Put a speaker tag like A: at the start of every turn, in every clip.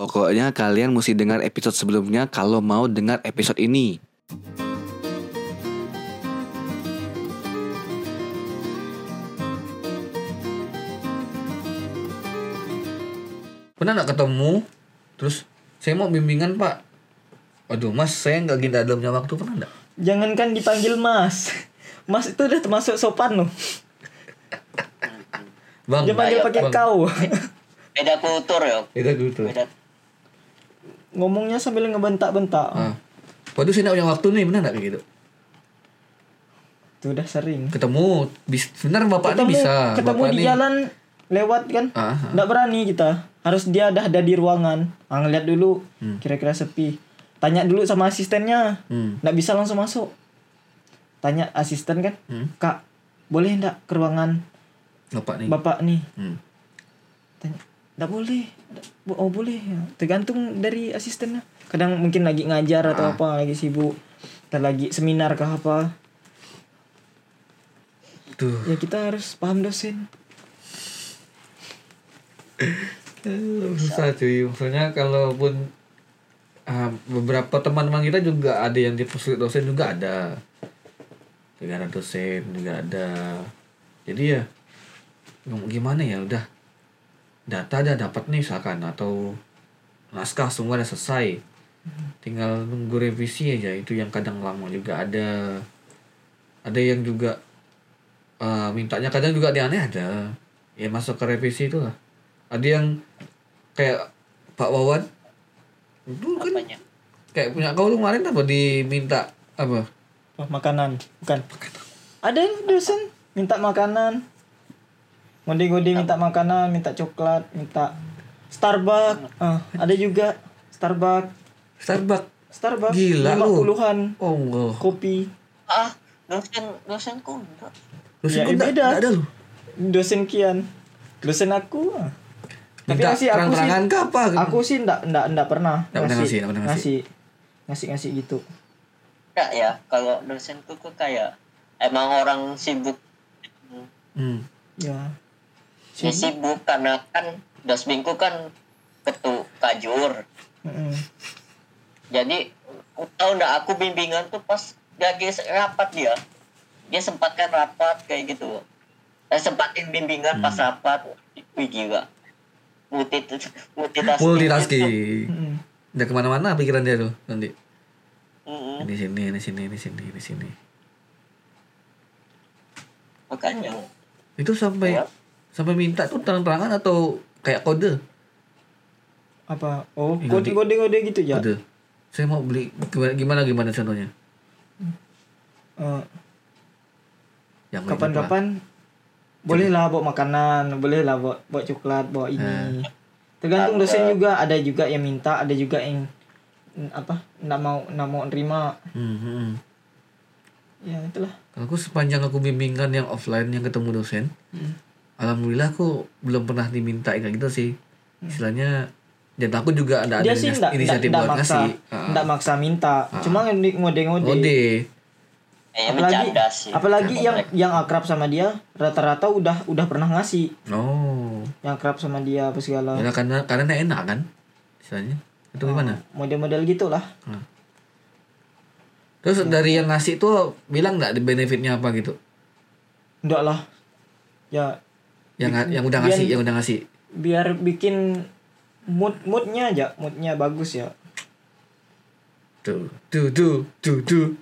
A: Pokoknya kalian mesti dengar episode sebelumnya kalau mau dengar episode ini. Pernah nggak ketemu? Terus saya mau bimbingan pak. Waduh mas saya nggak gini dalamnya waktu pernah nggak?
B: Jangankan dipanggil Mas. Mas itu udah termasuk sopan loh.
A: Bang,
B: Dia panggil pakai kau.
C: beda kultur ya
A: Itu gitu.
C: beda
B: Ngomongnya sambil ngebentak-bentak.
A: Ah. Waduh saya nggak punya waktu nih, benar nggak kayak gitu?
B: Itu udah sering.
A: Ketemu, bis, benar bapak
B: ketemu
A: ini bisa.
B: ketemu
A: bapak
B: di
A: nih-
B: jalan lewat kan.
A: Ah, ah.
B: Nggak berani kita. Harus dia dah ada di ruangan. Ah, ngeliat dulu
A: Hmm.
B: kira-kira sepi. Tanya dulu sama asistennya.
A: Hmm.
B: Nggak bisa langsung masuk. Tanya asisten kan.
A: Hmm.
B: Kak, boleh ndak ke ruangan
A: Bapak nih.
B: bapak nih?
A: Hmm.
B: Tanya. Nggak boleh. Oh boleh. Ya, Tergantung dari asistennya. Kadang mungkin lagi ngajar atau
A: Ah.
B: apa, lagi sibuk. Atau lagi seminar kah apa.
A: Tuh.
B: Ya kita harus paham dosen.
A: susah cuy maksudnya kalaupun ah, beberapa teman-teman kita juga ada yang di pos dosen juga ada ada dosen juga ada jadi ya gimana ya udah data udah dapat nih misalkan atau naskah semua udah selesai. Tinggal nunggu revisi aja itu yang kadang lama juga ada. Ada yang juga eh, mintanya kadang juga dia aneh ada. Ya masuk ke revisi itu lah ada yang kayak Pak Wawan itu kan
C: apanya?
A: kayak punya kau tuh kemarin apa diminta apa?
B: Oh, makanan, bukan. Ada dosen minta makanan. Ngode-ngode minta makanan, minta coklat, minta Starbucks. Ah, ada juga Starbucks.
A: Starbucks
B: Starbucks
A: Gila
B: lima
A: lu.
B: puluhan
A: oh enggak
B: kopi.
C: ah dosen dosenku enggak
A: dosen
B: Ya,
A: kok enggak
B: beda.
A: ada loh
B: Dosen kian. Dosen aku. ah. Tapi
A: minta
B: sih aku sih
A: terang-terangan ke apa
B: aku sih ndak ndak ndak pernah
A: Nggak pernah ngasih, nggak pernah ngasih.
B: ngasih ngasih ngasih gitu.
C: enggak ya kalau dosenku tuh kayak emang orang sibuk
A: hmm.
B: Ya.
C: Ya sibuk karena kan dosbingku kan ketu kajur. Jadi tahu nggak aku bimbingan tuh pas lagi rapat dia. Dia sempatkan rapat kayak gitu. Eh, sempatin bimbingan pas rapat. Wih gila. Multi multitasking.
A: Multitasking.
B: Mm-mm.
A: udah ke mana-mana pikiran dia tuh nanti
C: Mm-mm.
A: ini sini ini sini ini sini ini sini.
C: Makanya.
A: Itu sampai
C: Ya.
A: Sampai minta tuh terang-terangan atau kayak kode?
B: Apa? Oh,
A: Iya,
B: kode
A: di-
B: kode kode gitu ya.
A: kode. Saya mau beli gimana gimana, gimana contohnya?
B: Eh,
A: yang
B: kapan-kapan boleh lah bawa makanan boleh lah bawa, bawa coklat bawa
A: Eh.
B: ini tergantung dosen juga. Ada juga yang minta ada juga yang mm, apa nggak mau nggak mau nerima.
A: Hmm,
B: ya itulah.
A: Kalau aku sepanjang aku bimbingan yang offline yang ketemu dosen,
B: Hmm.
A: Alhamdulillah aku belum pernah diminta kayak gitu sih. Istilahnya dan aku juga ada
B: dia
A: ada
B: sih
A: inisiatif buat
B: maksa
A: ngasih.
B: Nggak maksa minta cuma ngode ngode ngode
A: Ode.
C: eh,
B: apalagi
C: sih
B: apalagi yang yang akrab sama dia rata-rata udah udah pernah ngasih
A: Oh.
B: yang akrab sama dia apa segala
A: Ya karena karena enak kan. Istilahnya. Itu gimana?
B: model-model gitulah
A: Terus dari yang ngasih tuh bilang nggak di benefitnya apa gitu?
B: enggak lah ya
A: Yang nga- yang udah
B: Biar-
A: ngasih, yang udah ngasih.
B: biar bikin mood moodnya aja moodnya bagus ya
A: Tuh, tuh, tuh, tuh, tuh.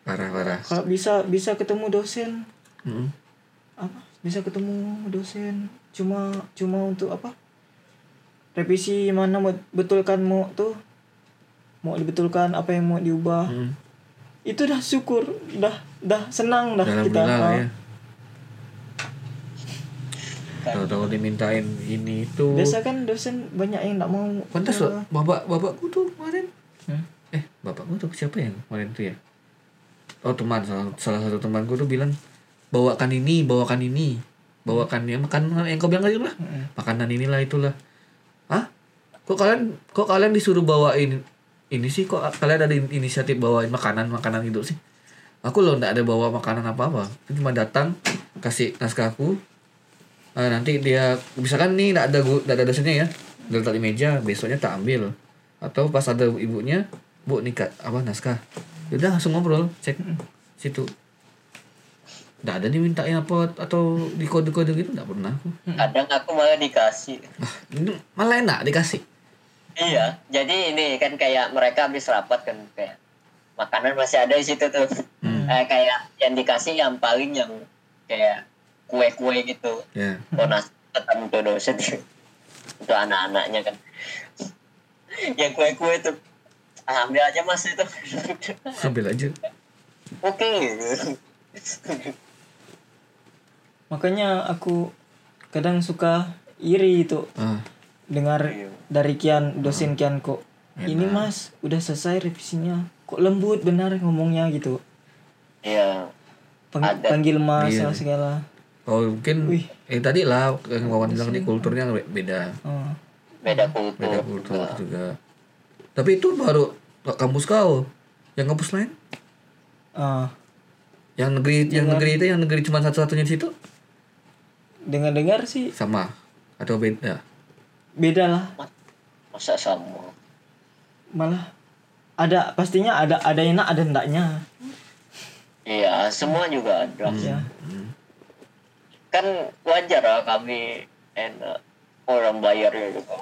A: Parah, parah.
B: kalau bisa bisa ketemu dosen
A: Mm.
B: apa bisa ketemu dosen cuma cuma untuk apa revisi mana mau betulkan mau tuh mau dibetulkan apa yang mau diubah
A: Mm.
B: itu dah syukur dah dah senang dah kita Ah.
A: ya. Tahu-tahu dimintain ini itu.
B: biasa kan dosen banyak yang nggak mau
A: Pantas loh, bapak bapakku tuh kemarin.
B: Hmm?
A: Eh, bapakku tuh siapa yang kemarin tuh ya? Oh teman, salah, salah satu temanku tuh bilang bawakan ini, bawakan ini, bawakan ya makan yang kau bilang tadi lah,
B: Mm-mm.
A: makanan inilah itulah. Hah? Kok kalian, kok kalian disuruh bawain ini sih? Kok kalian ada in- inisiatif bawain makanan makanan itu sih? Aku loh nggak ada bawa makanan apa apa, cuma datang kasih naskahku. Ah, nanti dia misalkan nih nggak ada gu- nggak ada dosennya ya, diletak di meja besoknya tak ambil. Atau pas ada ibunya bu nih Kak, apa naskah? Udah langsung ngobrol cek situ. Nggak ada dimintain apa atau di kode-kode gitu nggak pernah aku.
C: kadang aku malah dikasih?
A: Ah, ini malah enak dikasih.
C: iya jadi ini kan kayak mereka habis rapat kan kayak makanan masih ada di situ tuh.
A: Hmm.
C: Eh, kayak yang dikasih yang paling yang kayak kue-kue gitu.
A: Ya.
C: bonus tertentu dosen untuk anak-anaknya kan. Yang kue-kue tuh. Ah, ambil aja mas itu.
A: Ambil aja.
C: oke.
B: Makanya aku kadang suka iri itu.
A: Ah,
B: dengar
C: Iya.
B: dari kian dosen kian kok ini
A: Enak.
B: mas udah selesai revisinya. Kok lembut benar ngomongnya gitu.
C: Iya.
B: Pang-
C: Ada.
B: panggil mas
A: Iya.
B: segala
A: Oh mungkin
B: Wih.
A: eh tadi lah yang Wawan bilang di kulturnya beda.
B: oh.
C: beda kultur
A: Beda kultur
C: juga.
A: juga. Tapi itu baru kampus kau. Yang kampus lain?
B: Ah,
A: Yang negeri yang negeri itu yang negeri cuma satu-satunya di situ
B: dengar-dengar sih
A: sama atau beda?
B: beda lah
C: masa sama
B: malah ada pastinya ada ada enak ada endaknya
C: iya semua juga ada
B: ya
C: kan wajar lah kami enak orang bayarnya juga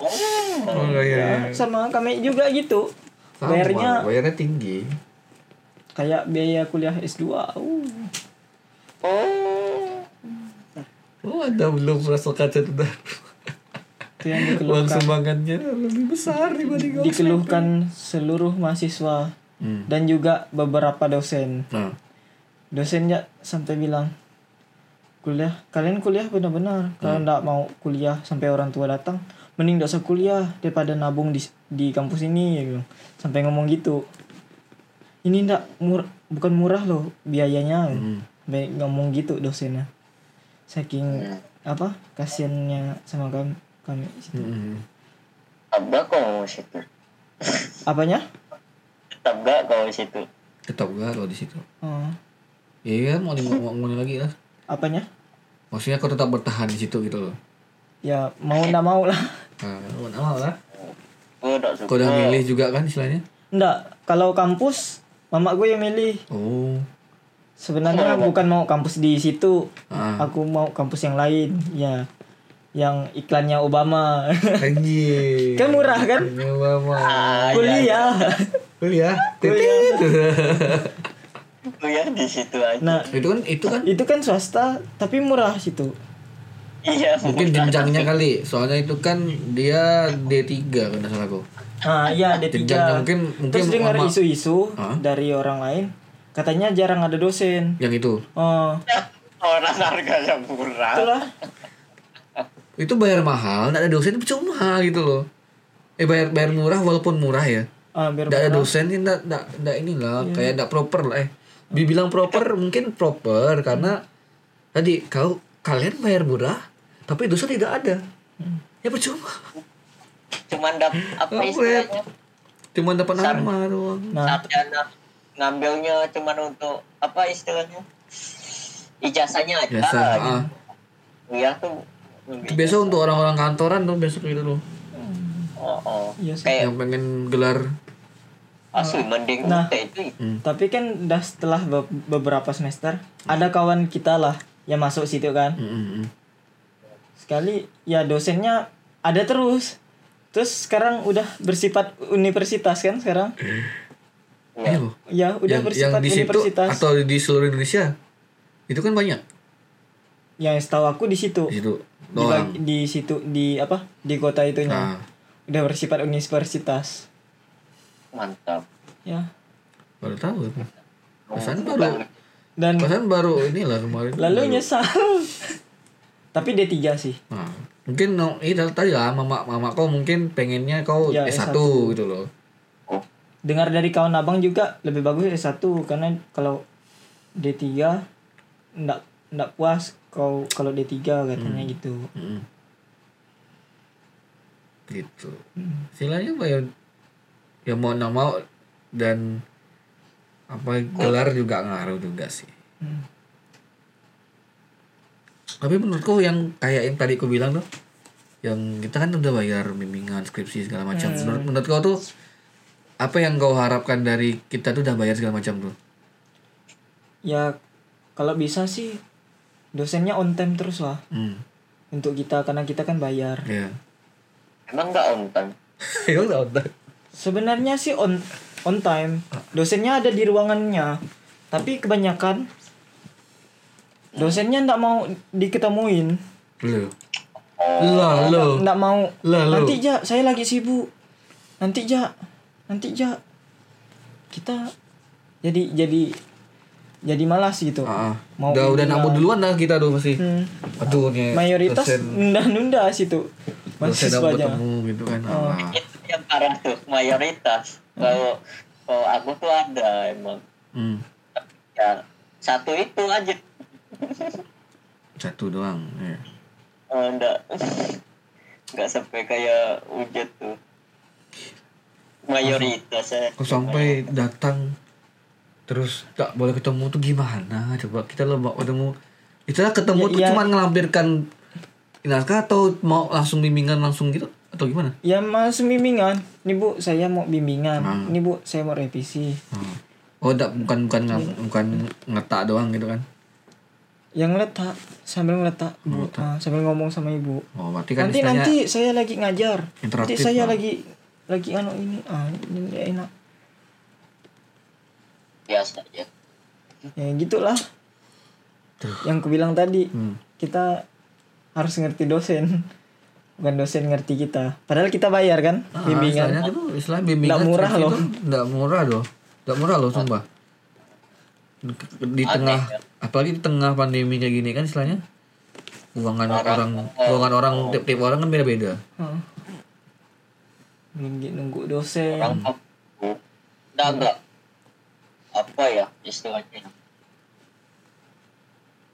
A: Oh iya.
B: Ya, sama kami juga gitu
A: Sama,
B: bayarnya
A: bayarnya tinggi.
B: kayak biaya kuliah S2 uh.
C: oh
A: Oh ada belum merasa kaca itu
B: yang
A: Uang
B: dikeluhkan
A: sumbangannya lebih besar dibanding
B: dikeluhkan seluruh mahasiswa
A: Hmm.
B: dan juga beberapa dosen
A: Nah,
B: dosennya sampai bilang kuliah kalian kuliah benar-benar kalau nggak mau kuliah sampai orang tua datang mending nggak usah kuliah daripada nabung di di kampus ini ya bilang. sampai ngomong gitu ini ndak mur bukan murah loh biayanya
A: hmm.
B: sampai ngomong gitu dosennya saking
C: Hmm.
B: apa kasiannya sama kami kami
A: Hmm.
C: tabrak kau situ
B: apanya
C: tabrak kau situ
A: Tetap gak kalau di situ.
B: oh,
A: Iya mau di- mau ngomongin lagi lah.
B: Apanya
A: Maksudnya kau tetap bertahan di situ gitu loh.
B: ya mau ndak mau lah
A: Nah, mau nggak mau lah.
C: suka
A: Kau udah milih juga kan istilahnya?
B: ndak kalau kampus mama gue yang milih
A: Oh.
B: Sebenarnya bukan mau kampus di situ,
A: Ah.
B: aku mau kampus yang lain, ya, yang iklannya Obama.
A: Anjir.
B: kan murah kan?
A: Ya, mama.
C: Ah,
B: Kuliah.
A: Kuliah.
B: Kuliah.
C: kuliah di situ aja
B: Nah,
A: itu kan itu kan
B: itu kan swasta, tapi murah situ.
C: iya
A: mungkin jenjangnya kali. Soalnya itu kan dia D3 kan salah aku.
B: Ah, iya ada
A: Jenjangnya
B: tiga.
A: mungkin mungkin
B: Terus dengar isu-isu
A: Hah?
B: dari orang lain, katanya jarang ada dosen.
A: yang itu.
B: Oh,
C: orang harganya murah
B: itulah.
A: Itu bayar mahal, nggak ada dosen itu cuma gitu loh. Eh bayar bayar murah walaupun murah ya.
B: Ah, biar
A: ada dosen sih nggak nggak nggak inilah kayak nggak proper lah eh. Dibilang proper mungkin proper karena tadi kau kalian bayar murah tapi dosen tidak ada. Ya percuma.
C: cuman dapat apa
A: ya?
C: istilahnya
A: Cuma dapat nama doang.
B: Nah,
C: sarjana ngambilnya cuman untuk apa istilahnya ijazahnya aja
A: Biasa.
C: gitu.
A: ah.
C: kuliah tuh
A: Itu biasa untuk orang-orang kantoran tuh besok gitu loh.
C: oh, oh.
B: Iya sih.
C: kayak
A: Yang pengen gelar
C: asli mending
B: Nah.
C: Itu
B: tapi kan udah setelah be- beberapa semester, ada kawan kita lah yang masuk situ kan.
A: Mm, mm, mm.
B: sekali ya dosennya ada terus. Terus sekarang udah bersifat universitas kan sekarang?
A: Iya loh.
B: ya udah
A: yang, yang
B: bersifat
A: di situ
B: universitas.
A: atau di seluruh Indonesia? Itu kan banyak.
B: Yang setahu aku di situ.
A: Di situ
B: di,
A: doang.
B: di situ di apa? Di kota itunya.
A: Nah,
B: udah bersifat universitas
C: mantap
B: ya
A: baru tahu. Perasaan
C: Oh,
A: baru
B: dan
A: perasaan baru inilah kemarin.
B: lalu
A: Baru-
B: nyesal tapi D3 sih
A: Nah, mungkin no, ini tadi lah mama mama kau mungkin pengennya kau
B: Ya,
A: S1,
B: S1.
A: gitu loh.
B: dengar dari kawan abang juga lebih bagus S1 karena kalau D3 ndak ndak puas kau kalau D3 katanya gitu
A: Mm. Gitu. Istilahnya apa ya? Ya mau nggak mau dan apa gelar juga ngaruh juga sih.
B: Hmm.
A: Tapi menurutku yang kayak yang tadi aku bilang tuh yang kita kan udah bayar bimbingan skripsi segala macam
B: Hmm.
A: menurut menurut kau tuh apa yang kau harapkan dari kita tuh udah bayar segala macam tuh
B: ya kalau bisa sih dosennya on time terus lah
A: hmm.
B: untuk kita karena kita kan bayar
A: ya
C: Emang nggak on time?
A: Emang nggak udah
B: sebenarnya sih on on time. Dosennya ada di ruangannya. Tapi kebanyakan dosennya ndak mau diketemuin.
A: Lo lah lo
B: ndak mau.
A: Lah, lo.
B: nanti ja saya lagi sibuk. Nanti ja nanti ja kita jadi jadi jadi malas gitu.
A: Ah,
B: Mau
A: udah udah nambah duluan dah kita tuh pasti.
B: Hmm.
A: aduh nih
B: mayoritas nunda-nunda situ
A: dosen udah
B: mahasiswanya
A: ketemu gitu kan
B: Oh.
A: ah.
C: Itu yang parah tuh mayoritas. Kalau kalau aku tuh ada emang
A: hmm.
C: ya satu itu aja.
A: satu doang ya.
C: Oh, enggak. Enggak sampai kayak ujat tuh. Mayoritas ya.
A: Kok sampai datang terus tak boleh ketemu tuh gimana coba kita lo mau ketemu itulah ketemu
B: Ya,
A: tuh
B: iya.
A: cuma ngelampirkan naskah atau mau langsung bimbingan langsung gitu? Atau gimana?
B: Ya mas bimbingan. Nih bu saya mau bimbingan.
A: Hmm.
B: nih bu saya mau revisi.
A: Hmm. oh enggak bukan bukan ngel- bukan ngetak doang gitu kan?
B: Yang letak sambil ngeletak bu. Ah, sambil ngomong sama ibu.
A: Oh berarti kan
B: nanti nanti saya lagi ngajar. Nanti saya lagi lagi anu ini. Ah ini enak.
C: Biasa aja.
B: ya. Gitulah.
A: Tuh.
B: yang kubilang tadi
A: Hmm.
B: kita harus ngerti dosen. Bukan dosen ngerti kita. Padahal kita bayar kan?
A: Ah,
B: bimbingan.
A: istilahnya itu istilahnya bimbingan
B: Nggak murah loh.
A: itu nggak murah loh. Nggak murah loh sumpah. Di tengah
C: ya.
A: apalagi di tengah pandemi kayak gini kan istilahnya. Uangan
C: Orang-
A: orang uangan orang tiap tiap orang kan beda beda
B: Heeh. nunggu nunggu dosen.
C: Orang aku enggak enggak apa ya istilahnya.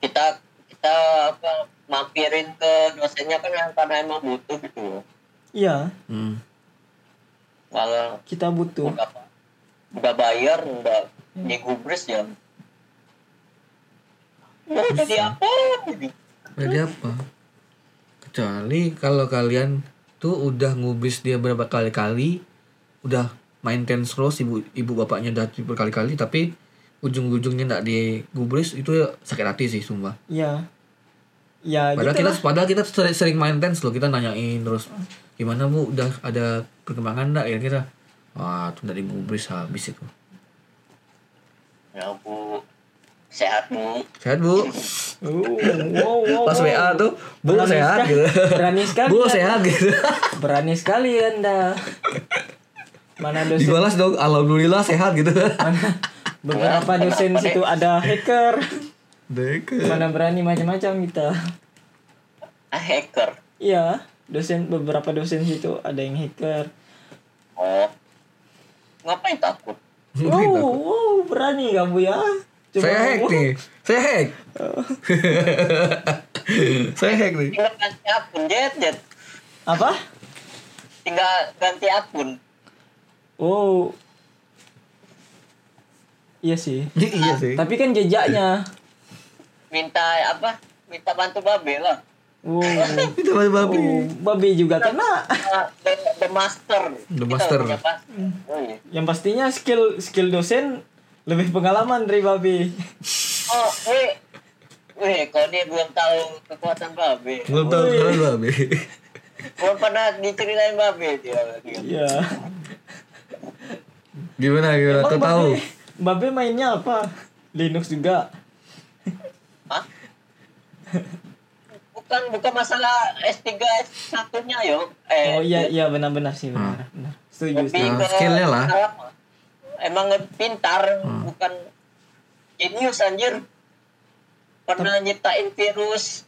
C: Kita kita apa mampirin ke dosennya kan yang karena emang butuh gitu. Loh.
B: iya.
A: Hmm.
C: Malah
B: kita butuh.
C: udah udah bayar udah digubris ya. Mau jadi apa?
A: Jadi apa? Kecuali kalau kalian tuh udah ngubis dia berapa kali-kali udah maintenance terus ibu ibu bapaknya udah berkali-kali tapi ujung-ujungnya nggak digubris itu ya sakit hati sih sumpah.
B: Iya ya
A: Padahal
B: gitu
A: kita
B: lah
A: padahal kita sering, sering maintenance loh, kita nanyain terus gimana bu, udah ada perkembangan enggak ya kita? Wah, tuh dari gubris habis itu.
C: ya bu sehat bu
A: Sehat bu,
B: Oh, wow, wow,
A: pas
B: wow.
A: WA tuh, bu
B: Berani
A: sehat
B: sekali-
A: gitu.
B: berani sekali
A: Bu
B: Anda.
A: sehat gitu.
B: berani sekali anda mana dosen
A: Dibalas dong, alhamdulillah sehat gitu.
B: mana beberapa dosen situ ada hacker
A: Dek.
B: mana berani macam-macam kita.
C: Ah hacker.
B: Iya dosen beberapa dosen situ ada yang hacker.
C: Oh. Ngapain takut?
B: Wow, wow berani kamu ya? Coba
A: Saya hack
B: kamu-
A: nih, saya hack. saya hack nih.
C: tinggal ganti akun jet jet
B: apa?
C: Tinggal ganti akun.
B: Oh iya sih.
A: Iya sih.
B: tapi kan jejaknya
C: minta apa minta bantu babe lah
B: wow
A: Itu babi babi.
B: oh, babi juga kena
C: Ah, the, the master
A: The
C: Kita
A: master.
C: punya pas- oh, iya.
B: yang pastinya skill skill dosen lebih pengalaman dari babi
C: oh weh weh kau ini belum tahu kekuatan babe
A: Belum tahu kan babi.
C: belum pernah diceritain babe dia dia
B: iya
A: Gimana gimana?
B: Emang
A: Kau tahu?
B: babe babe mainnya apa Linux juga?
C: Bukan bukan masalah S3 S1 nya yo eh
B: oh iya iya benar-benar sih benar benar setuju.
A: Nah, skillnya lah.
C: emang pintar
A: Hmm.
C: bukan jenius anjir pernah nyiptain virus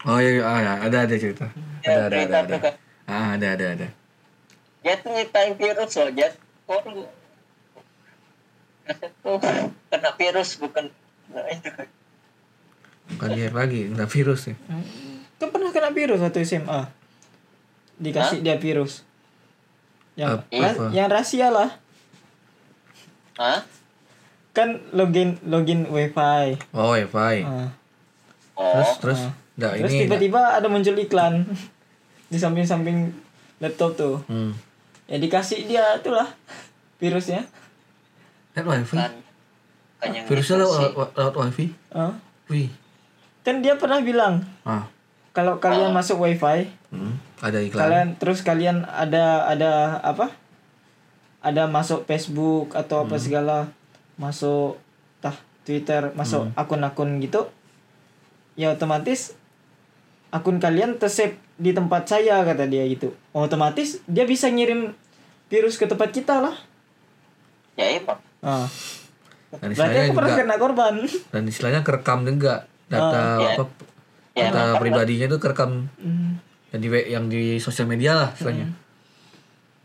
A: Oh iya, ah, ya, ada ada cerita.
C: Ya,
A: Ada ada ada
C: cerita
A: ada.
C: tuh kan.
A: Ah, ada ada ada.
C: dia tuh nyiptain virus loh dia tuh kena virus bukan nah, itu
A: Bukan dia lagi, enggak virus ya.
B: kan pernah kena virus waktu SMA dikasih dia virus yang
A: Apa?
B: ra- yang rahasia lah
C: Hah?
B: kan login login wifi
A: Oh, wifi.
C: Oh
A: Terus terus
B: Ah.
A: enggak
B: terus
A: ini.
B: tiba-tiba ada muncul iklan di samping-samping laptop tuh
A: Hmm.
B: ya dikasih dia itulah virusnya
A: Net wifi.
C: kan kan
A: Virusnya lewat, lewat wifi.
B: Hah?
A: Wih.
B: Kan dia pernah bilang
A: Ah.
B: kalau kalian masuk wifi
A: Hmm. Ada iklan.
B: kalian terus kalian ada ada apa ada masuk Facebook atau apa segala masuk tah Twitter masuk akun-akun gitu ya otomatis akun kalian tersave di tempat saya kata dia gitu otomatis dia bisa ngirim virus ke tempat kita lah
C: ya iya pak
B: ah.
A: Dan
B: berarti
A: istilahnya
B: aku pernah kena korban
A: dan istilahnya kerekam juga data
C: Iya.
A: apa
C: Ya,
A: data
C: makanya.
A: pribadinya itu kerekam
B: Hmm.
A: yang di yang di sosial media lah istilahnya.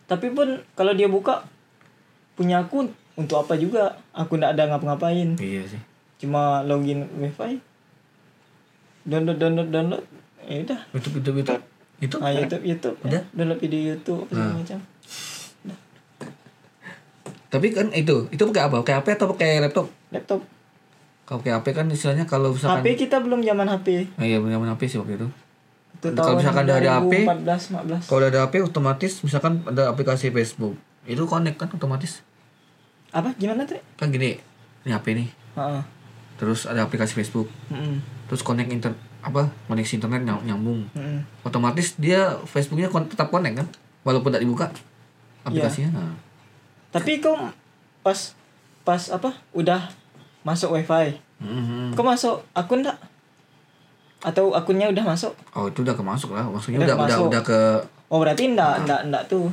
B: tapi pun kalau dia buka punya akun untuk apa juga aku ndak ada ngapa-ngapain
A: Iya sih.
B: cuma login wifi download download download ya udah
A: YouTube YouTube YouTube. Itu
B: ah YouTube YouTube
A: Udah?
B: ya. download video YouTube apa segala
A: Nah.
B: macam
A: Tapi kan itu, itu pakai apa? Pakai HP atau pakai laptop?
B: laptop
A: Kalau pakai HP kan istilahnya kalau misalkan
B: HP kita belum zaman HP
A: Ah, iya benar HP sih waktu itu.
B: itu
A: Kalau misalkan udah ada HP,
B: 2014 15
A: Kalau udah ada HP otomatis misalkan ada aplikasi Facebook, itu connect kan otomatis.
B: apa gimana tuh
A: Kan gini, ini HP nih.
B: Heeh.
A: Terus ada aplikasi Facebook,
B: Mm-mm.
A: terus connect inter apa? Koneksi internet nyam- nyambung.
B: Mm-mm.
A: Otomatis dia Facebooknya kon- tetap connect kan? Walaupun tidak dibuka aplikasinya. Nah.
B: tapi kau pas pas apa udah masuk wifi.
A: Mhm.
B: kau masuk akun enggak atau akunnya udah masuk?
A: Oh itu udah kemasuk lah, maksudnya
B: Udah
A: udah udah
B: kemasuk.
A: udah ke
B: oh berarti enggak enggak enggak tuh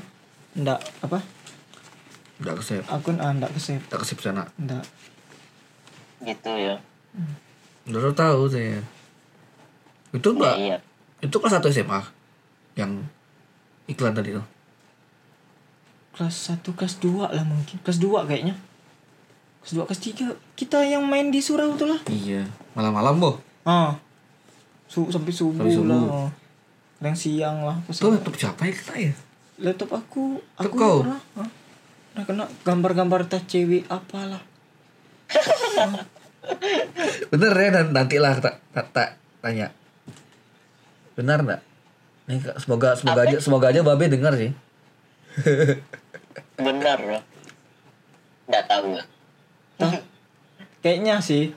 B: enggak apa?
A: Udah ke save,
B: akun ah enggak ke save.
A: Udah ke save sana.
B: enggak
C: gitu ya.
A: Udah tahu saya. Itu
C: ya
A: mbak,
C: iya.
A: itu kelas satu SMA yang iklan tadi tuh.
B: kelas 1 kelas 2 lah mungkin. Kelas 2 kayaknya kelas 2 kelas 3 kita yang main di surau tuh lah
A: Iya, malam-malam boh.
B: ah Su sampai subuh,
A: Sampai subuh.
B: lah kadang siang lah apa segala.
A: laptop siapa ya kita ya?
B: laptop aku aku
A: kau?
B: pernah ah, pernah kena gambar-gambar tas cewek apalah
A: Bener ya dan nanti lah tak tak tak tanya. Benar nggak? Nih semoga semoga aja semoga aja babe dengar sih.
C: benar ya nggak tahu ya
B: kayaknya sih.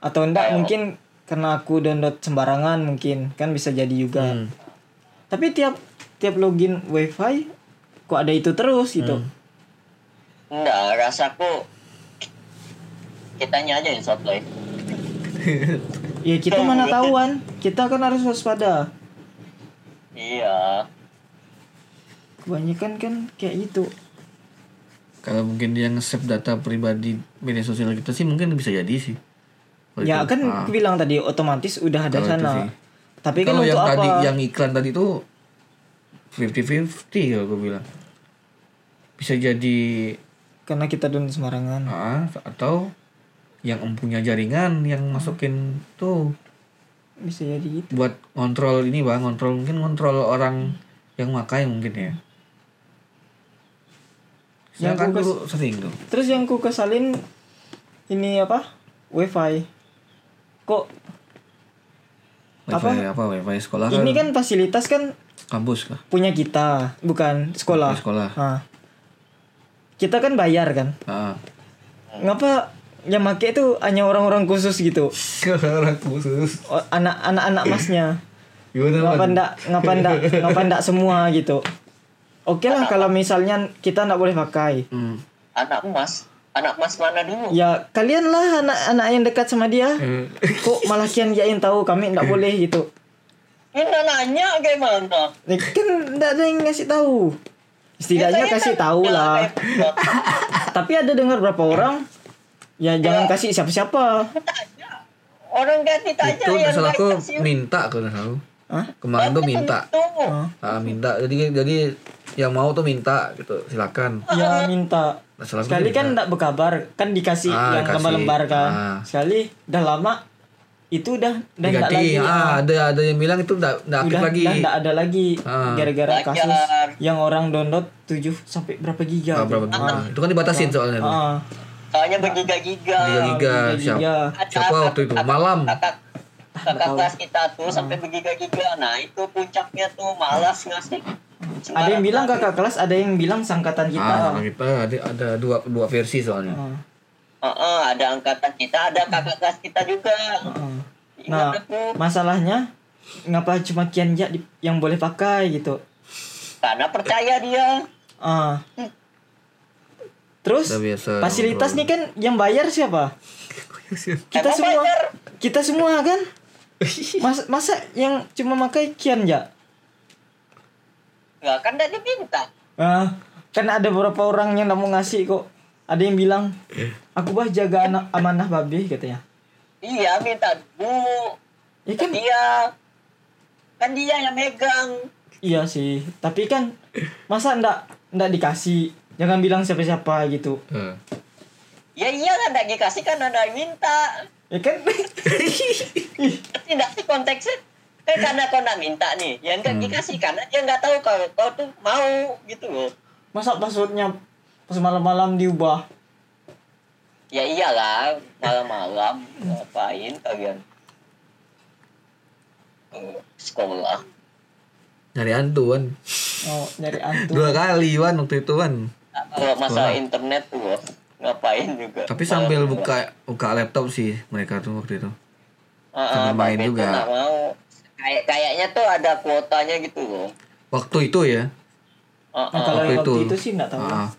B: Atau enggak
C: Ayo.
B: mungkin karena aku download sembarangan mungkin kan bisa jadi juga.
A: Hmm.
B: tapi tiap tiap login wifi kok ada itu terus gitu?
C: Nggak rasaku kitanya aja yang sotoy
B: ya kita mana tahuan. Kita kan harus waspada.
C: Iya.
B: Kebanyakan kan kayak gitu
A: Kalau mungkin dia nge-save data pribadi media sosial kita sih mungkin bisa jadi sih. Kalau
B: ya
A: itu.
B: kan
A: Ah,
B: aku bilang tadi otomatis udah ada
A: Kalau itu
B: sana. tapi kan
A: kalau
B: untuk
A: yang
B: apa?
A: tadi yang iklan tadi tuh 50-50 kalau gue bilang. Bisa jadi
B: karena kita download sembarangan.
A: Ah, atau yang empunya jaringan yang masukin tuh.
B: Bisa jadi gitu.
A: Buat kontrol ini bang kontrol mungkin kontrol orang yang makai mungkin ya
B: Yang
A: kan
B: kes-
A: dulu sering. Tuh
B: terus yang ku kesalin ini apa? Wifi. Kok
A: wifi apa, wifi sekolah
B: ini
A: kan,
B: kan fasilitas kan
A: kampus kah?
B: punya kita bukan sekolah.
A: Sekolah.
B: Ah. kita kan bayar kan?
A: Ah
B: ngapa yang make itu hanya orang-orang khusus gitu?
A: Orang khusus.
B: O- anak-anak anak masnya.
A: Gimana
B: ngapa ndak ngapa ndak ngapa ndak semua gitu oke lah kalau misalnya kita ndak boleh pakai.
A: Hmm.
C: anak emas. Anak emas mana dulu?
B: Ya kalian lah anak-anak yang dekat sama dia.
A: Eh,
B: kok malah kian yain tahu kami ndak boleh gitu.
C: Ini nanya gimana?
B: Ya, kan ndak ada yang ngasih tahu. Setidaknya
C: Ya,
B: kasih
C: tak-
B: tahu
C: ya,
B: lah.
C: kayak-
B: tapi ada dengar berapa orang ya jangan kasih siapa-siapa.
C: Tanya. Orang gak ditanya
A: itu
C: yang
A: aku
C: nggak kasih.
A: minta udah tahu
B: Hah?
A: kemarin tuh minta
C: Tuh.
B: Ah.
A: ah, minta jadi jadi yang mau tuh minta gitu silakan
B: ya minta
A: Nah,
B: sekali
A: minta.
B: kan ndak berkabar kan dikasih
A: Ah,
B: yang lembar-lembar kan
A: Ah.
B: sekali udah lama itu udah udah
A: diganti
B: lagi
A: ah ada ada yang bilang itu nggak nggak aktif
B: udah
A: lagi
B: udah ada lagi
A: Ah.
B: gara-gara
C: Belajar.
B: kasus yang orang download 7 sampai berapa giga
A: Ah, berapa giga? itu kan dibatasin soalnya tuh.
B: Ah,
C: soalnya bergiga-giga
A: giga giga
B: giga.
A: siapa
B: giga.
A: siapa waktu itu malam
C: kakak kelas kita tuh sampai bergiga-giga nah itu puncaknya tuh malas ngasih
B: Ada yang bilang kakak kelas, ada yang bilang sangkatan kita.
A: Ah, kita ada ada dua dua versi soalnya.
B: Ah,
C: Heeh, ada angkatan kita ada kakak kelas kita juga. Ingat
B: Nah,
C: aku
B: masalahnya ngapa cuma Kianja yang boleh pakai gitu.
C: karena percaya dia
B: Ah. Terus
A: Udah biasa
B: fasilitas
A: ngobrol.
B: nih kan yang bayar siapa? Kita
C: Emang
B: semua.
C: bayar?
B: Kita semua kan? Mas, masa yang cuma pakai Kianja?
C: nggak kan udah diminta
B: Ah, kan ada beberapa orang yang nggak mau ngasih kok. Ada yang bilang, aku bah jaga anak amanah babi katanya.
C: iya minta dulu
B: Ya kan?
C: dia kan dia yang megang
B: Iya sih. Tapi kan masa ndak ndak dikasih? Jangan bilang siapa-siapa gitu.
A: Eh.
C: ya iya kan nggak dikasih kan yang minta
B: Ya kan?
C: tidak sih konteksnya kan karena kau nggak minta nih yang nggak dikasih karena dia nggak tahu kalau kau tuh mau gitu loh
B: masa passwordnya pas malam-malam diubah?
C: ya iyalah malam-malam ngapain kalian Eh, sekolah
A: Nyari hantu kan.
B: Oh, nyari antu.
A: Dua kali Wan waktu itu kan.
C: kalau masalah internet tuh loh, ngapain juga
A: Tapi sambil buka buka laptop sih mereka tuh waktu itu.
C: Ah, ah,
A: sambil main
C: Babe tuh
A: juga.
C: mau kayak kayaknya tuh ada kuotanya gitu loh
A: Waktu itu ya.
B: Nah,
C: ah.
B: kalau
A: waktu itu.
B: itu sih nggak tahu.
A: Ah.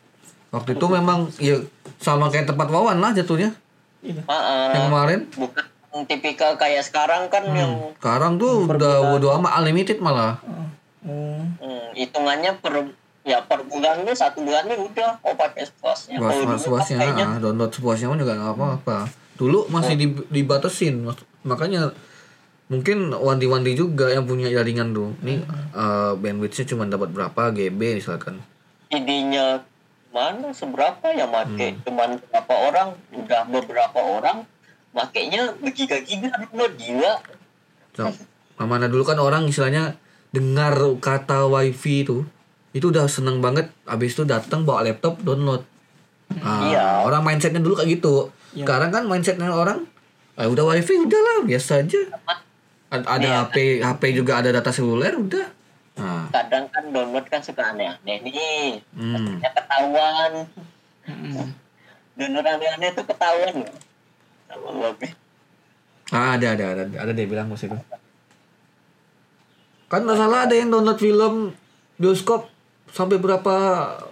A: Waktu itu memang ya sama kayak tempat Wawan lah jatuhnya.
B: Iya.
C: Ah, ah.
A: Yang kemarin.
C: bukan tipikal kayak sekarang kan yang
A: Sekarang tuh udah bodo amat unlimited malah.
B: Oh.
C: hmm, hitungannya per ya per bulan lu satu bulan nih udah oh pakai sepuasnya
A: Puas
C: Kalau
A: puas
C: dulu kan
A: puasnya,
C: kayaknya
A: ah, download sepuasnya pun juga nggak apa-apa. Dulu masih di, dibatasin, Mas- makanya mungkin wanti-wanti juga yang punya jaringan tuh. Ini eh, bandwidthnya cuma dapat berapa GB misalkan.
C: idenya mana seberapa ya make
A: Hmm.
C: cuman berapa orang udah beberapa orang makainya bergiga-giga download gila
A: So, mana dulu kan orang istilahnya dengar kata wifi itu itu udah seneng banget habis itu datang bawa laptop download Ah,
C: Iya.
A: orang mindsetnya dulu kayak gitu
B: Iya.
A: sekarang kan mindsetnya orang ah, udah wifi udahlah biasa aja Ad- ada
C: Iya.
A: HP HP juga ada data seluler udah nah,
C: kadang kan download kan suka aneh-aneh nih
A: hmm.
C: ketahuan
B: Mm-mm.
C: download aneh-aneh tuh ketahuan.
A: Ah, ada ada ada ada dia bilang mas itu kan nggak salah ada yang download film bioskop sampai berapa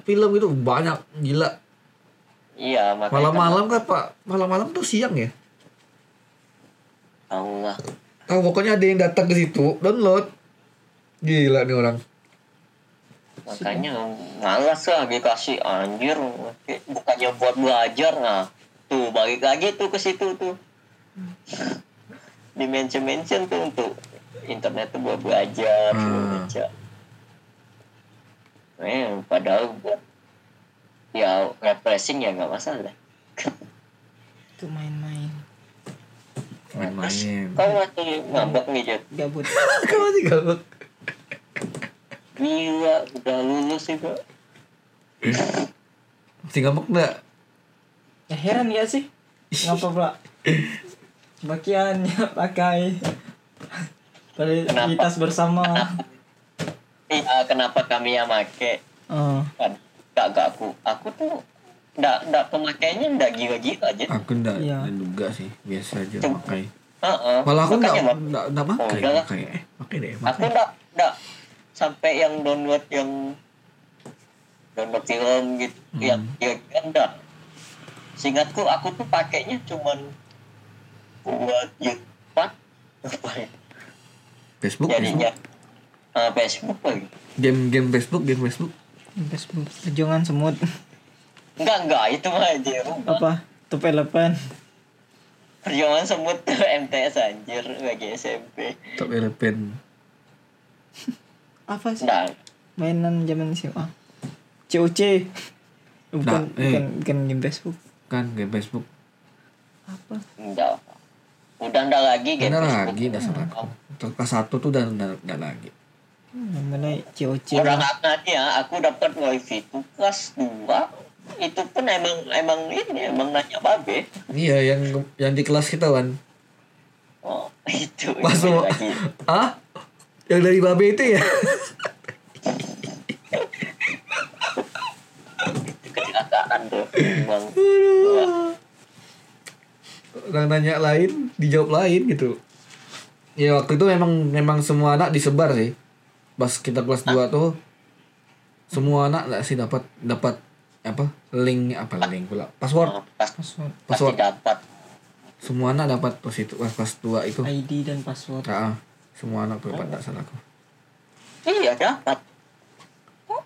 A: film gitu banyak gila.
C: Iya
A: malam-malam kan pak? Malam-malam tuh siang ya?
C: Kan, tahu lah
A: tahu pokoknya ada yang datang ke situ download. Gila nih orang.
C: Makanya malas lah dikasih anjir bukannya buat belajar nah. Tuh balik lagi tuh ke situ tuh. Di mention tuh untuk internet tuh buat belajar
A: Hmm.
C: baca eh padahal buat ya refreshing ya nggak masalah
B: Itu main-main.
A: main-main
C: kau masih ngambek nih Jod
B: Gabut.
A: kamu masih gabut
C: gila udah lulus juga
A: masih ngambek enggak
B: Ya heran ya sih. Ngapa pula? Bagiannya pakai Kualitas bersama.
C: Iya kenapa kami yang make?
B: Oh.
C: kan gak gak aku. Aku tuh ndak ndak pemakainya ndak gila-gila aja.
A: Aku enggak
B: Iya.
A: enggak juga sih biasa aja
C: Cuma-
A: pakai
C: Heeh.
A: malah aku enggak
C: Mak,
A: enggak enggak pakai
C: Oh,
A: pakai eh pakai deh
C: aku
A: pakai
C: ndak ndak sampai yang download yang download film gitu.
A: Hmm.
C: yang ya enggak seingatku aku tuh pakainya cuman buat YouTube apa ya
A: Facebook
C: jadinya
A: Facebook
C: eh, Facebook lagi
A: game game Facebook game Facebook
B: Facebook. Perjuangan semut.
C: enggak enggak itu mah aja
B: Apa? Top 11.
C: perjuangan semut tuh MTS anjir lagi SMP
A: top eleven
B: Apa sih?
C: enggak
B: Mainan zaman SMA. COC. Bukan,
A: Nah, eh.
B: bukan, bukan game Facebook.
A: kan game Facebook
B: Apa?
C: enggak udah enggak lagi game
A: Udah
C: Facebook
A: lagi udah salah
C: Oh.
A: kelas satu tuh udah udah, udah lagi
B: Mana COC.
C: Orang anak ya, aku dapat wifi itu kelas 2 itu pun emang emang ini emang nanya babe
A: iya yang yang di kelas kita kan
C: Oh, itu.
A: Pas
C: itu
A: mau-
C: lagi.
A: ah yang dari babe itu ya
C: Kecelakaan tuh. Bang.
A: orang nanya lain dijawab lain gitu ya waktu itu memang memang semua anak disebar sih pas kita kelas 2 tuh semua anak nggak sih dapat dapat apa link apa link pula password
C: Oh, pas
B: password
A: password
C: dapat.
A: semua anak dapat pas itu pas kelas 2 itu
B: ID dan password
A: Ah, ah. semua anak tuh dapat nggak salah aku
C: Iya dapat. Kok,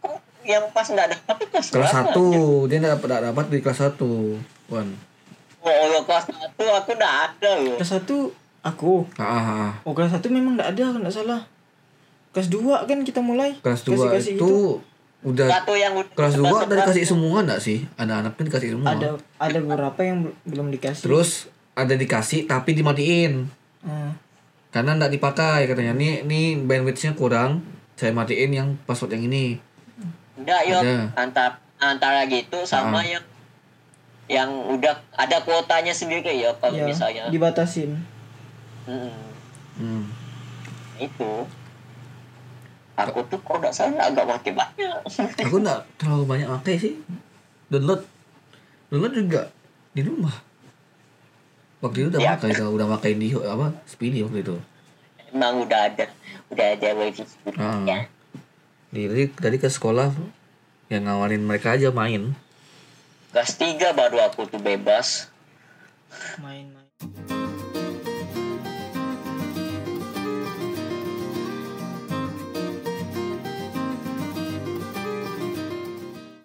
C: kok yang pas nggak dapat kelas
A: kelas
C: berapa?
A: 1 dia nggak dapat nggak dapat di kelas 1 Wan
C: Oh, kelas satu aku nggak ada loh.
B: kelas satu aku
A: ah, ah, ah.
B: oh kelas satu memang nggak ada nggak salah kelas dua kan kita mulai.
A: Kelas 2
B: Kasih-kasih
A: itu
B: gitu.
A: udah
C: Satu yang
A: kelas 2
C: sebelas-
A: udah dikasih semua enggak sih? Anak-anak kan dikasih semua.
B: Ada ada beberapa yang bel- belum dikasih.
A: Terus ada dikasih tapi dimatiin.
B: Hmm.
A: karena nggak dipakai katanya. Nih nih bandwidthnya kurang saya matiin yang password yang ini.
C: Enggak yuk.
A: Ada.
C: antara antara gitu sama
A: Ah.
C: yang yang udah ada kuotanya sendiri ya kalau
B: ya
C: misalnya.
B: dibatasin.
C: Mm,
A: hmm.
C: itu aku tuh kalau nggak salah agak makin banyak.
A: Aku nggak terlalu banyak pakai sih. Download. Download juga di rumah. Waktu itu udah
C: Ya.
A: pakai udah pakai di apa speedy waktu itu.
C: Emang udah ada udah ada wifi
A: Ah.
C: ya.
A: Jadi tadi ke sekolah yang ngawarin mereka aja main.
C: Kelas tiga baru aku tuh bebas.
B: Main-main